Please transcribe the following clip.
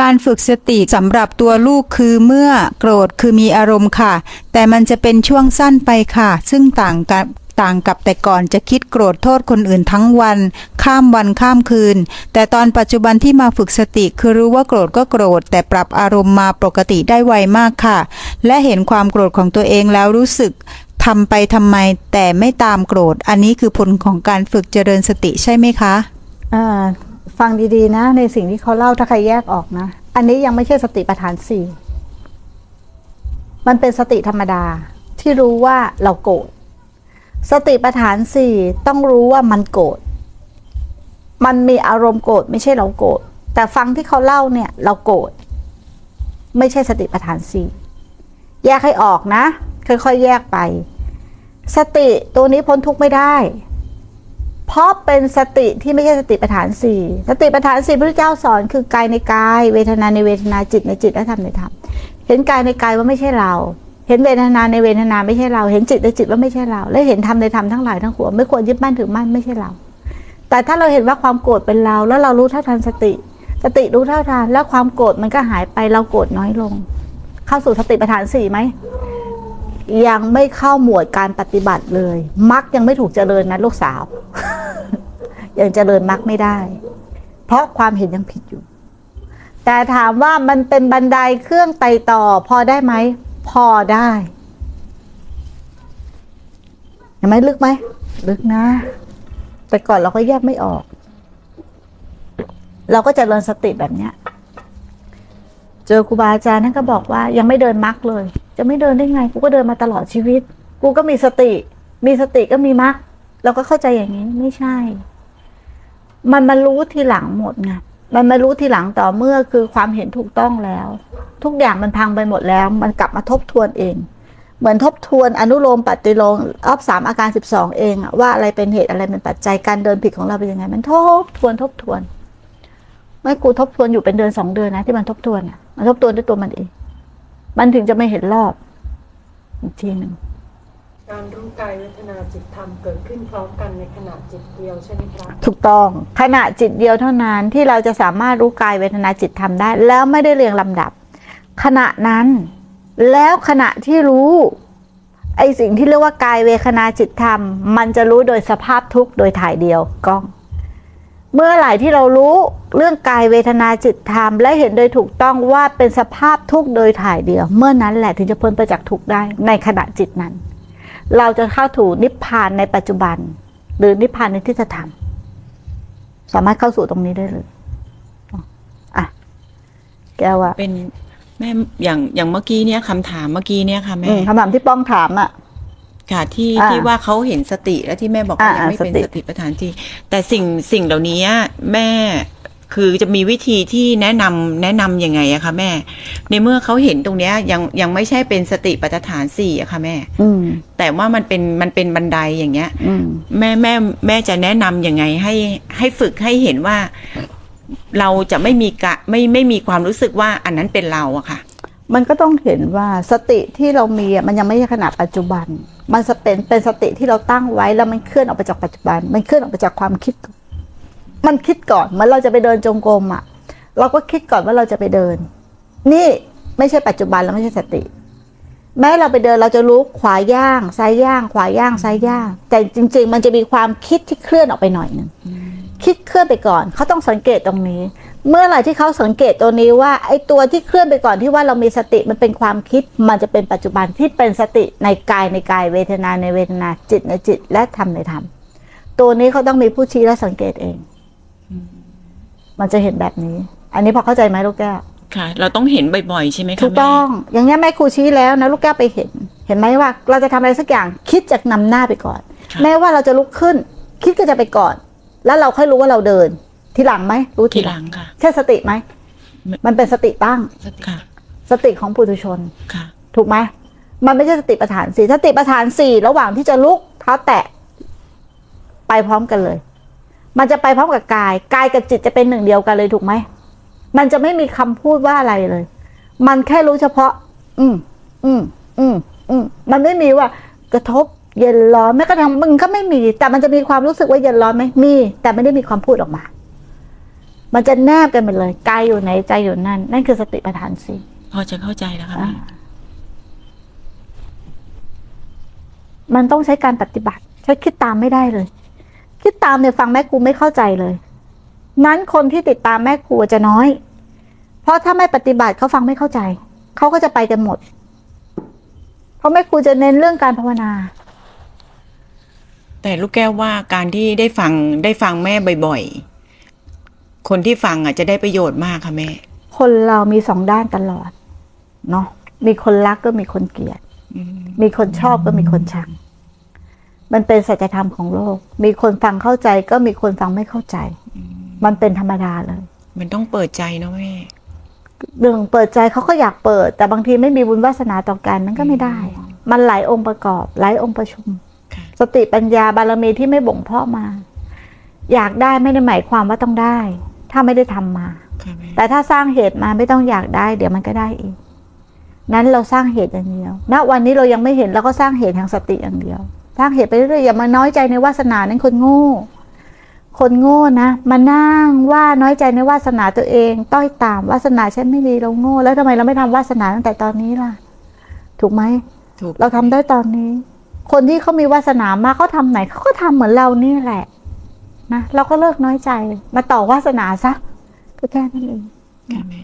การฝึกสติสำหรับตัวลูกคือเมื่อโกรธคือมีอารมณ์ค่ะ แต่มันจะเป็นช่วงสั้นไปค่ะ ซึ่งต่างกับต่างกับแต่ก่อนจะคิดโกรธโทษคนอื่นทั้งวัน ข้ามวันข้ามคืน แต่ตอนปัจจุบันที่มาฝึกสติคือรู้ว่าโกรธก็โกรธ แต่ปรับอารมณ์มาปกติได้ไวมากค่ะ และเห็นความโกรธของตัวเองแล้วรู้สึกทำไปทำไมแต่ไม่ตามโกรธ อันนี้คือผลของการฝึกเจริญสติใช่ไหมคะ อ่า ฟังดีๆนะ ในสิ่งที่เขาเล่าถ้าใครแยกออกนะ อันนี้ยังไม่ใช่สติปัฏฐานสี่มันเป็นสติธรรมดาที่รู้ว่าเราโกรธสติปัฏฐานสี่ต้องรู้ว่ามันโกรธมันมีอารมณ์โกรธไม่ใช่เราโกรธแต่ฟังที่เขาเล่าเนี่ยเราโกรธไม่ใช่สติปัฏฐานสี่แยกให้ออกนะ ค่อยๆแยกไป สติตัวนี้พ้นทุกข์ไม่ได้ ราะเป็นสติที่ไม่ใช่สติปัฏฐานสี่สติปัฏฐานสี่พระเจ้าสอนคือกายในกาย เวทนาในเวทนาจิตในจิตและธรรมในธรรมเห็นกายในกายว่าไม่ใช่เรา เห็นเวทนาในเวทนาไม่ใช่เรา เห็นจิตในจิตว่าไม่ใช่เรา และเห็นธรรมในธรรมทั้งหลายทั้งปวงไม่ควรยึดมั่นถือมั่นไม่ใช่เรา แต่ถ้าเราเห็นว่าความโกรธเป็นเรา แล้วเรารู้เท่าทันสติ สติรู้เท่าทันแล้วความโกรธมันก็หายไปเราโกรธน้อยลง เข้าสู่สติปัฏฐานสี่ไหมยังไม่เข้าหมวดการปฏิบัติเลย มักยังไม่ถูกเจริญนะลูกสาว ยังเจริญมักไม่ได้ เพราะความเห็นยังผิดอยู่ แต่ถามว่ามันเป็นบันไดเครื่องไต่ต่อพอได้ไหม พอได้เห็นไหมลึกไหมลึกนะ แต่ก่อนเราก็แยกไม่ออก เราก็จเจริญสติแบบเนี้ยเจอครูบาอาจารย์ท่านก็บอกว่ายังไม่เดินมรรคเลย จะไม่เดินได้ไง กูก็เดินมาตลอดชีวิต กูก็มีสติ มีสติก็มีมรรคเราก็เข้าใจอย่างนี้ไม่ใช่ มันมารู้ทีหลังหมดไงมันมารู้ทีหลังต่อเมื่อคือความเห็นถูกต้องแล้ว ทุกอย่างมันพังไปหมดแล้ว มันกลับมาทบทวนเอง เหมือนทบทวนอนุโลมปฏิโลมรอบสามอาการสิบสองเองว่าอะไรเป็นเหตุอะไรเป็นปัจจัยการเดินผิดของเราเป็นยังไง มันทบทวนทบทวนไม่กูทบทวนอยู่เป็นเดือนสองเดือนนะที่มันทบทวนอะมันทบทวนด้วยตัวมันเอง มันถึงจะไม่เห็นรอบอีกทีหนึ่ง การรู้กายเวทนาจิตธรรมเกิดขึ้นพร้อมกันในขณะจิตเดียวใช่ไหมครับถูกต้องขณะจิตเดียวเท่านั้นที่เราจะสามารถรู้กายเวทนาจิตธรรมได้ แล้วไม่ได้เรียงลำดับ ขณะนั้นแล้วขณะที่รู้ไอสิ่งที่เรียกว่ากายเวทนาจิตธรรม มันจะรู้โดยสภาพทุกข์โดยถ่ายเดียวกล้อง เมื่อไหร่ที่เรารู้เรื่องกายเวทนาจิตธรรม และเห็นโดยถูกต้องว่าเป็นสภาพทุกข์โดยถ่ายเดียว เมื่อนั้นแหละถึงจะพ้นไปจากทุกข์ได้ในขณะจิตนั้น เราจะเข้าถูนิพพานในปัจจุบัน หรือนิพพานในที่จะทำสามารถเข้าสู่ตรงนี้ได้เลยอะแก้วว่าเป็นแม่อย่างอย่างเมื่อกี้เนี่ยคำถามเมื่อกี้เนี่ยค่ะแม่คำถามที่ป้องถามอะค่ะที่อ่าที่ว่าเขาเห็นสติและที่แม่บอกว่าอ่ายังไม่เป็นสติสติปัฏฐานที่แต่สิ่งสิ่งเหล่านี้แม่ คือจะมีวิธีที่แนะนำแนะนำยังไงอะคะแม่ ในเมื่อเขาเห็นตรงเนี้ยยังยังไม่ใช่เป็นสติปัฏฐานสี่อะค่ะแม่ อืมแต่ว่ามันเป็นมันเป็นบันไดอย่างเงี้ย อืมแม่แม่แม่จะแนะนำยังไงให้ให้ฝึกให้เห็นว่า เราจะไม่มีกะไม่ไม่มีความรู้สึกว่าอันนั้นเป็นเราอะค่ะ มันก็ต้องเห็นว่าสติที่เรามีอะมันยังไม่ใช่ขนาดปัจจุบัน มันจะเป็นเป็นสติที่เราตั้งไว้แล้วมันเคลื่อนออกไปจากปัจจุบัน มันเคลื่อนออกไปจากความคิด มันคิดก่อนเมื่อเราจะไปเดินจงกรมอะเราก็คิดก่อนว่าเราจะไปเดิน นี่ไม่ใช่ปัจจุบันแล้วไม่ใช่สติ แม้เราไปเดินเราจะรู้ขวาย่างซ้ายย่าง ขวาย่างซ้ายย่าง แต่จริง ๆ มันจะมีความคิดที่เคลื่อนออกไปหน่อยหนึงคิดเคลื่อนไปก่อนเขาต้องสังเกตตรงนี้ เมื่อไหร่ที่เขาสังเกตตัวนี้ว่าไอ้ตัวที่เคลื่อนไปก่อนที่ว่าเรามีสติมันเป็นความคิด มันจะเป็นปัจจุบันที่เป็นสติในกายในกายเวทนาในเวทนาจิตในจิตและธรรมในธรรมตัวนี้เขาต้องมีผู้ชี้และสังเกตเอง มันจะเห็นแบบนี้ อันนี้พอเข้าใจไหมลูกแก้วค่ะ เราต้องเห็นบ่อยๆใช่ไหมคะถูกแม่ต้อง อย่างนี้ยแม่ครูชี้แล้วนะลูกแก้วไปเห็น เห็นไหมว่า เราจะทำอะไรสักอย่างคิดจากนำหน้าไปก่อนค่ะแม้ว่าเราจะลุกขึ้น คิดก็จะไปก่อน แล้วเราค่อยรู้ว่าเราเดิน ทีหลังไหมรู้ทีหลังค่ะใช่สติไหมไม่มันเป็นสติตั้งค่ะสติของปุถุชนค่ะ ถูกไหมมันไม่ใช่สติปัฏฐานสี่สติปัฏฐานสี่ระหว่างที่จะลุกเท้าแตะไปพร้อมกันเลย มันจะไปพร้อมกับกาย กายกับจิตจะเป็นหนึ่งเดียวกันเลยถูกไหม มันจะไม่มีคำพูดว่าอะไรเลย มันแค่รู้เฉพาะ อืม อืม อืม อืม มันไม่มีว่ากระทบเย็นร้อนแม้กระทั่งมึงก็ไม่มี แต่มันจะมีความรู้สึกว่าเย็นร้อนไหมมี แต่ไม่ได้มีความพูดออกมา มันจะแนบกันไปเลยกายอยู่ไหนใจอยู่นั่น นั่นคือสติปัฏฐานสี่พอจะเข้าใจแล้วค่ะแม่มันต้องใช้การปฏิบัติใช้คิดตามไม่ได้เลย คิดตามเนี่ยฟังแม่ครูไม่เข้าใจเลย นั้นคนที่ติดตามแม่ครูจะน้อย เพราะถ้าไม่ปฏิบัติเขาฟังไม่เข้าใจ เขาก็จะไปกันหมด เพราะแม่ครูจะเน้นเรื่องการภาวนา แต่ลูกแก้วว่าการที่ได้ฟังได้ฟังแม่บ่อยๆ คนที่ฟังอะจะได้ประโยชน์มากค่ะแม่ คนเรามีสองด้านตลอด เนาะ มีคนรักก็มีคนเกลียดอืมมีคนชอบก็มีคนชัง มันเป็นสัจธรรมของโลก มีคนฟังเข้าใจก็มีคนฟังไม่เข้าใจ มันเป็นธรรมดาเลย มันต้องเปิดใจเนาะแม่เรื่องเปิดใจเขาก็อยากเปิด แต่บางทีไม่มีบุญวาสนาต่อกันมันก็ไม่ได้ มันหลายองค์ประกอบ หลายองค์ประชุมค่ะสติปัญญาบารมีที่ไม่บ่งเพาะมา อยากได้ไม่ได้หมายความว่าต้องได้ ถ้าไม่ได้ทำมาค่ะแม่แต่ถ้าสร้างเหตุมาไม่ต้องอยากได้ เดี๋ยวมันก็ได้เองนั้นเราสร้างเหตุอย่างเดียว ณ วันนี้เรายังไม่เห็นเราก็สร้างเหตุทางสติอย่างเดียว สร้างเหตุไปเรื่อยๆอย่ามาน้อยใจในวาสนานั้นคนโง่ คนโง่นะมานั่งว่าน้อยใจในวาสนาตัวเอง ต้อยตามวาสนาฉันไม่ดีเราโง่ แล้วทำไมเราไม่ทำวาสนาตั้งแต่ตอนนี้ล่ะ ถูกไหมถูกเราทำได้ตอนนี้ คนที่เขามีวาสนามากเขาทำไหนเขาก็ทำเหมือนเรานี่แหละนะเราก็เลิกน้อยใจ มาต่อวาสนาซะก็แค่นั้นเองค่ะแม่